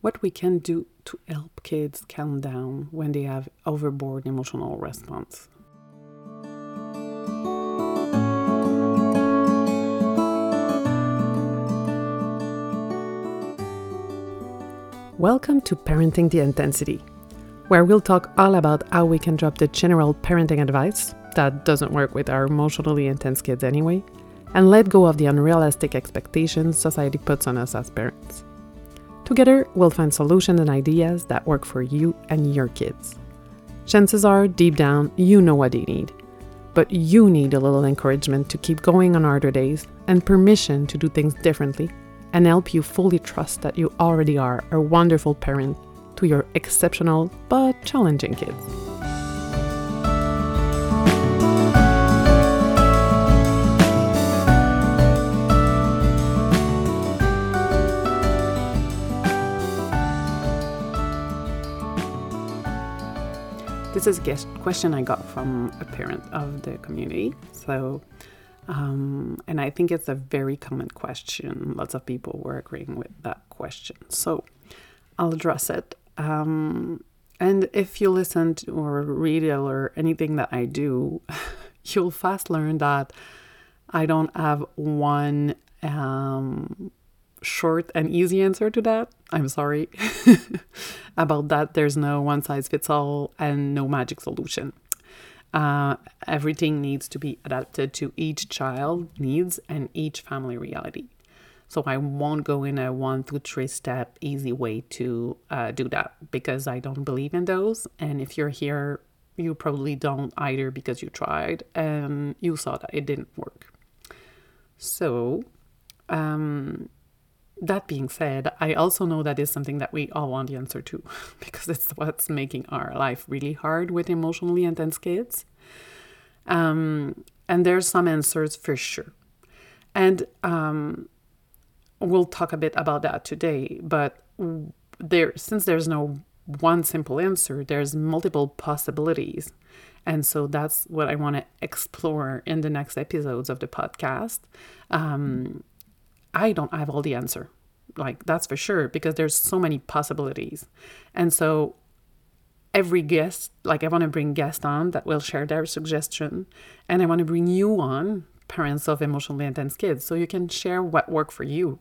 what we can do to help kids calm down when they have overboard emotional response. Welcome to Parenting the Intensity, where we'll talk all about how we can drop the general parenting advice that doesn't work with our emotionally intense kids anyway, and let go of the unrealistic expectations society puts on us as parents. Together, we'll find solutions and ideas that work for you and your kids. Chances are, deep down, you know what they need. But you need a little encouragement to keep going on harder days and permission to do things differently and help you fully trust that you already are a wonderful parent to your exceptional but challenging kids. This is a question I got from a parent of the community. So, um, and I think it's a very common question. Lots of people were agreeing with that question. So I'll address it. Um, and if you listen to or read it or anything that I do, you'll fast learn that I don't have one um, short and easy answer to that. I'm sorry. About that, there's no one size fits all and no magic solution. Uh, everything needs to be adapted to each child needs and each family reality. So I won't go in a one, two, three step easy way to uh, do that because I don't believe in those. And if you're here, you probably don't either because you tried and you saw that it didn't work. So, um, that being said, I also know that is something that we all want the answer to because it's what's making our life really hard with emotionally intense kids. Um, and there's some answers for sure. And um, we'll talk a bit about that today. But there, since there's no one simple answer, there's multiple possibilities. And so that's what I want to explore in the next episodes of the podcast. Um, I don't have all the answer. Like that's for sure because there's so many possibilities. And so every guest, like I want to bring guests on that will share their suggestion and I want to bring you on parents of emotionally intense kids so you can share what worked for you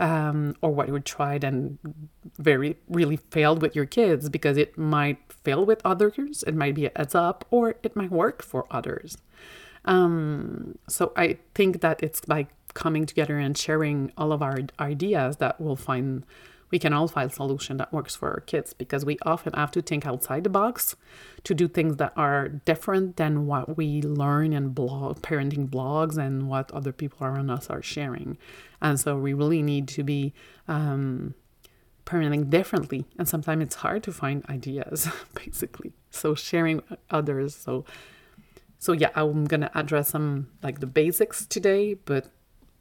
um, or what you tried and very really failed with your kids because it might fail with others it might be a heads up or it might work for others um, so i think that it's like coming together and sharing all of our ideas that we'll find we can all find a solution that works for our kids because we often have to think outside the box to do things that are different than what we learn in blog parenting blogs and what other people around us are sharing. And so we really need to be um, parenting differently and sometimes it's hard to find ideas basically. So sharing others so so yeah i'm gonna address some like the basics today but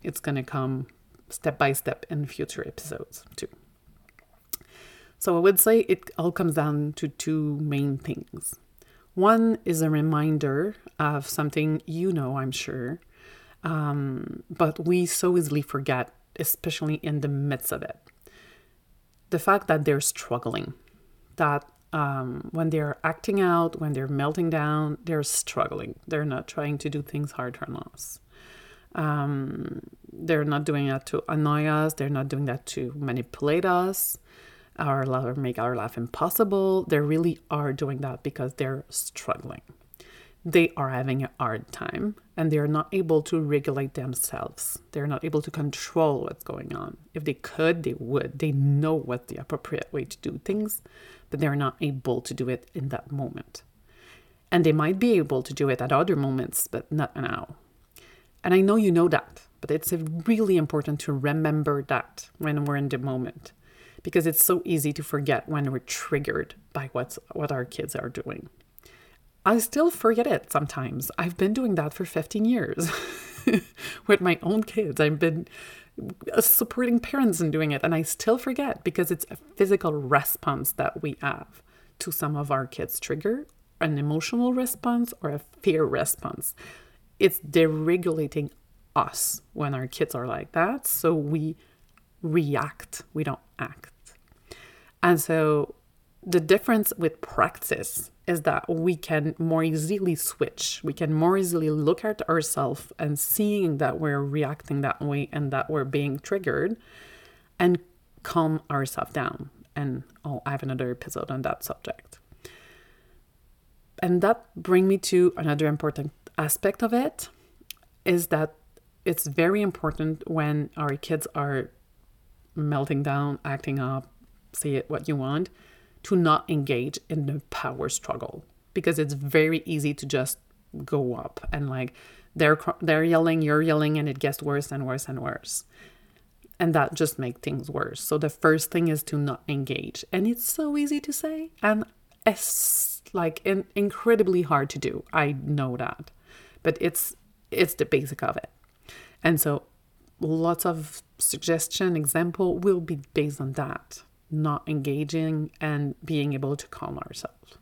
it's going to come step by step in future episodes too. So I would say it all comes down to two main things. One is a reminder of something you know, I'm sure, um, but we so easily forget, especially in the midst of it. The fact that they're struggling, that um, when they're acting out, when they're melting down, they're struggling. They're not trying to do things hard on us. Um, they're not doing that to annoy us. They're not doing that to manipulate us or make our life impossible. They really are doing that because they're struggling. They are having a hard time and they're not able to regulate themselves. They're not able to control what's going on. If they could, they would. They know what the appropriate way to do things, but they're not able to do it in that moment. And they might be able to do it at other moments, but not now. And I know you know that, but it's really important to remember that when we're in the moment because it's so easy to forget when we're triggered by what's what our kids are doing. I still forget it sometimes. I've been doing that for 15 years with my own kids. I've been uh, supporting parents in doing it and I still forget because it's a physical response that we have to some of our kids trigger, an emotional response or a fear response it's deregulating us when our kids are like that. So we react, we don't act. And so the difference with practice is that we can more easily switch. We can more easily look at ourselves and seeing that we're reacting that way and that we're being triggered and calm ourselves down. And oh, I'll have another episode on that subject. And that bring me to another important aspect of it is that it's very important when our kids are melting down, acting up, say it what you want, to not engage in the power struggle because it's very easy to just go up and like they're they're yelling, you're yelling, and it gets worse and worse and worse. And that just makes things worse. So the first thing is to not engage, and it's so easy to say, and it's like in, incredibly hard to do. I know that, but it's it's the basic of it. And so lots of suggestion example will be based on that not engaging and being able to calm ourselves.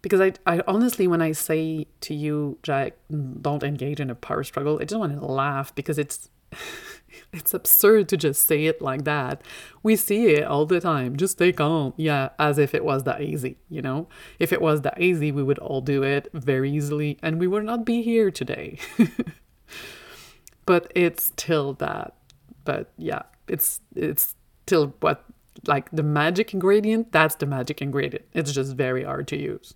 Because I, I honestly, when I say to you, Jack, don't engage in a power struggle, I just want to laugh because it's it's absurd to just say it like that. We see it all the time. Just stay calm. Yeah, as if it was that easy, you know? If it was that easy, we would all do it very easily and we would not be here today. but it's still that. But yeah, it's it's still what like the magic ingredient, that's the magic ingredient. It's just very hard to use.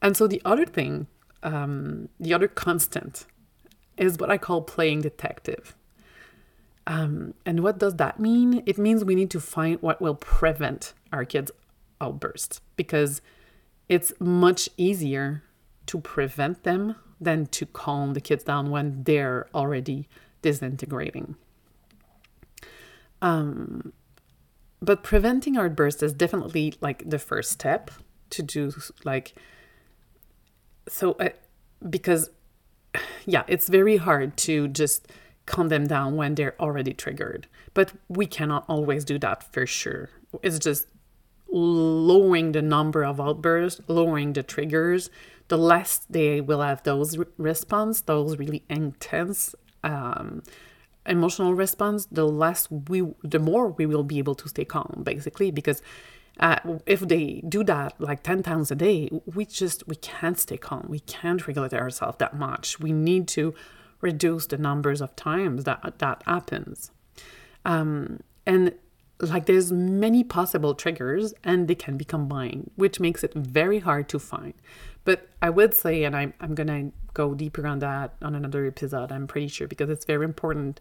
And so the other thing, um, the other constant is what I call playing detective. Um, and what does that mean? It means we need to find what will prevent our kids' outbursts because it's much easier to prevent them than to calm the kids down when they're already disintegrating. Um, but preventing outbursts is definitely like the first step to do like so uh, because yeah it's very hard to just calm them down when they're already triggered. But we cannot always do that for sure. It's just lowering the number of outbursts lowering the triggers. The less they will have those re- response those really intense um, emotional response, the less we, the more we will be able to stay calm, basically, because uh, if they do that like 10 times a day, we just, we can't stay calm. We can't regulate ourselves that much. We need to reduce the numbers of times that that happens. Um, and like there's many possible triggers and they can be combined, which makes it very hard to find. But I would say, and I'm, I'm to go deeper on that on another episode, I'm pretty sure, because it's very important.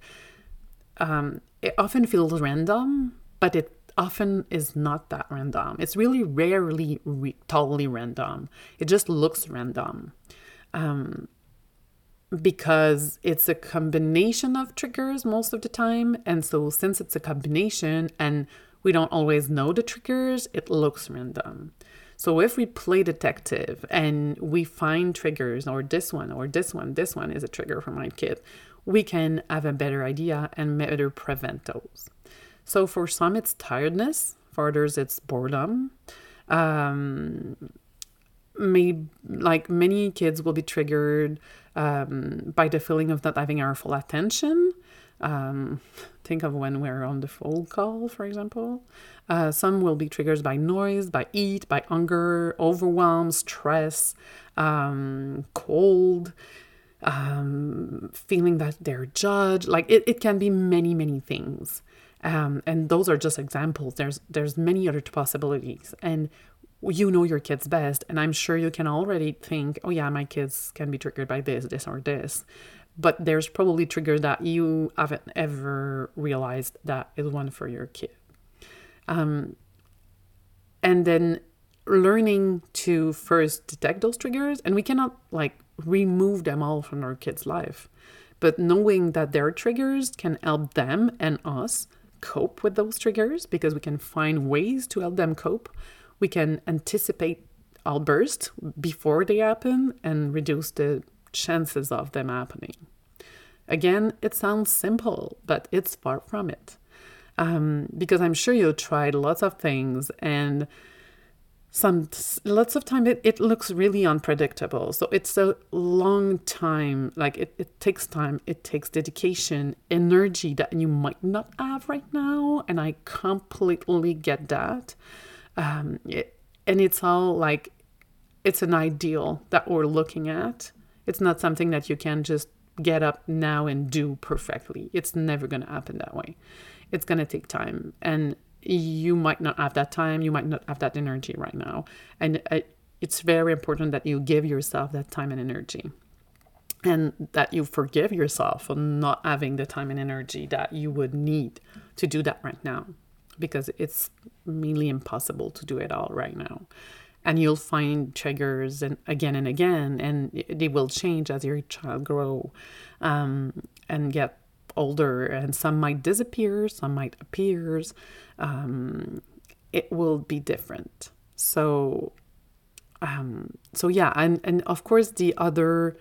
Um, it often feels random, but it often is not that random. It's really rarely re- totally random. It just looks random. Um, because it's a combination of triggers most of the time. And so, since it's a combination and we don't always know the triggers, it looks random. So if we play detective and we find triggers, or this one, or this one, this one is a trigger for my kid, we can have a better idea and better prevent those. So for some, it's tiredness. For others, it's boredom. Um, may like many kids will be triggered um, by the feeling of not having our full attention. Um, think of when we're on the phone call, for example. Uh, some will be triggered by noise, by heat, by hunger, overwhelm, stress, um, cold, um, feeling that they're judged. Like it, it can be many, many things. Um, and those are just examples. There's there's many other possibilities. And you know your kids best. And I'm sure you can already think, oh yeah, my kids can be triggered by this, this, or this but there's probably triggers that you haven't ever realized that is one for your kid. Um, and then learning to first detect those triggers, and we cannot like remove them all from our kid's life, but knowing that their triggers can help them and us cope with those triggers because we can find ways to help them cope. We can anticipate outbursts before they happen and reduce the chances of them happening. Again, it sounds simple, but it's far from it. Um, because I'm sure you tried lots of things and some lots of time it, it looks really unpredictable. So it's a long time like it, it takes time it takes dedication energy that you might not have right now and i completely get that. Um, it, and it's all like it's an ideal that we're looking at. It's not something that you can just get up now and do perfectly. It's never going to happen that way. It's going to take time. And you might not have that time, you might not have that energy right now. And it's very important that you give yourself that time and energy. And that you forgive yourself for not having the time and energy that you would need to do that right now, because it's really impossible to do it all right now. And you'll find triggers and again and again, and they will change as your child grow um, and get older, and some might disappear, some might appear. Um, it will be different. So, um, so yeah, and and of course the other.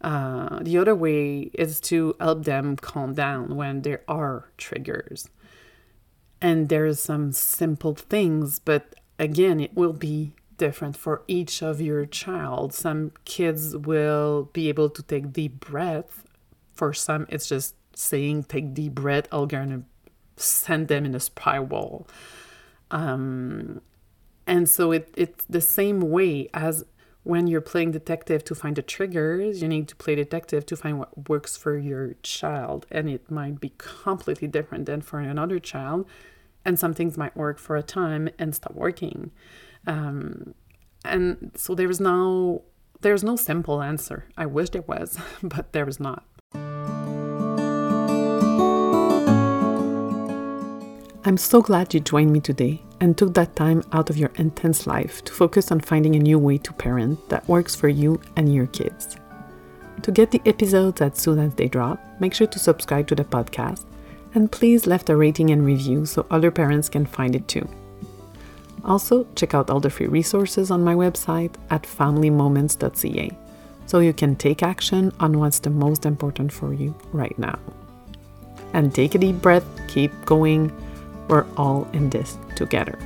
Uh, the other way is to help them calm down when there are triggers. And there's some simple things, but again, it will be different for each of your child. Some kids will be able to take deep breath. For some, it's just saying take deep breath are gonna send them in a spiral um, and so it, it's the same way as when you're playing detective to find the triggers you need to play detective to find what works for your child. And it might be completely different than for another child. And some things might work for a time and stop working. Um, and so there's no there's no simple answer. I wish there was but there is not I'm so glad you joined me today and took that time out of your intense life to focus on finding a new way to parent that works for you and your kids. To get the episodes as soon as they drop, make sure to subscribe to the podcast and please left a rating and review so other parents can find it too. Also, check out all the free resources on my website at familymoments.ca so you can take action on what's the most important for you right now. And take a deep breath, keep going we're all in this together.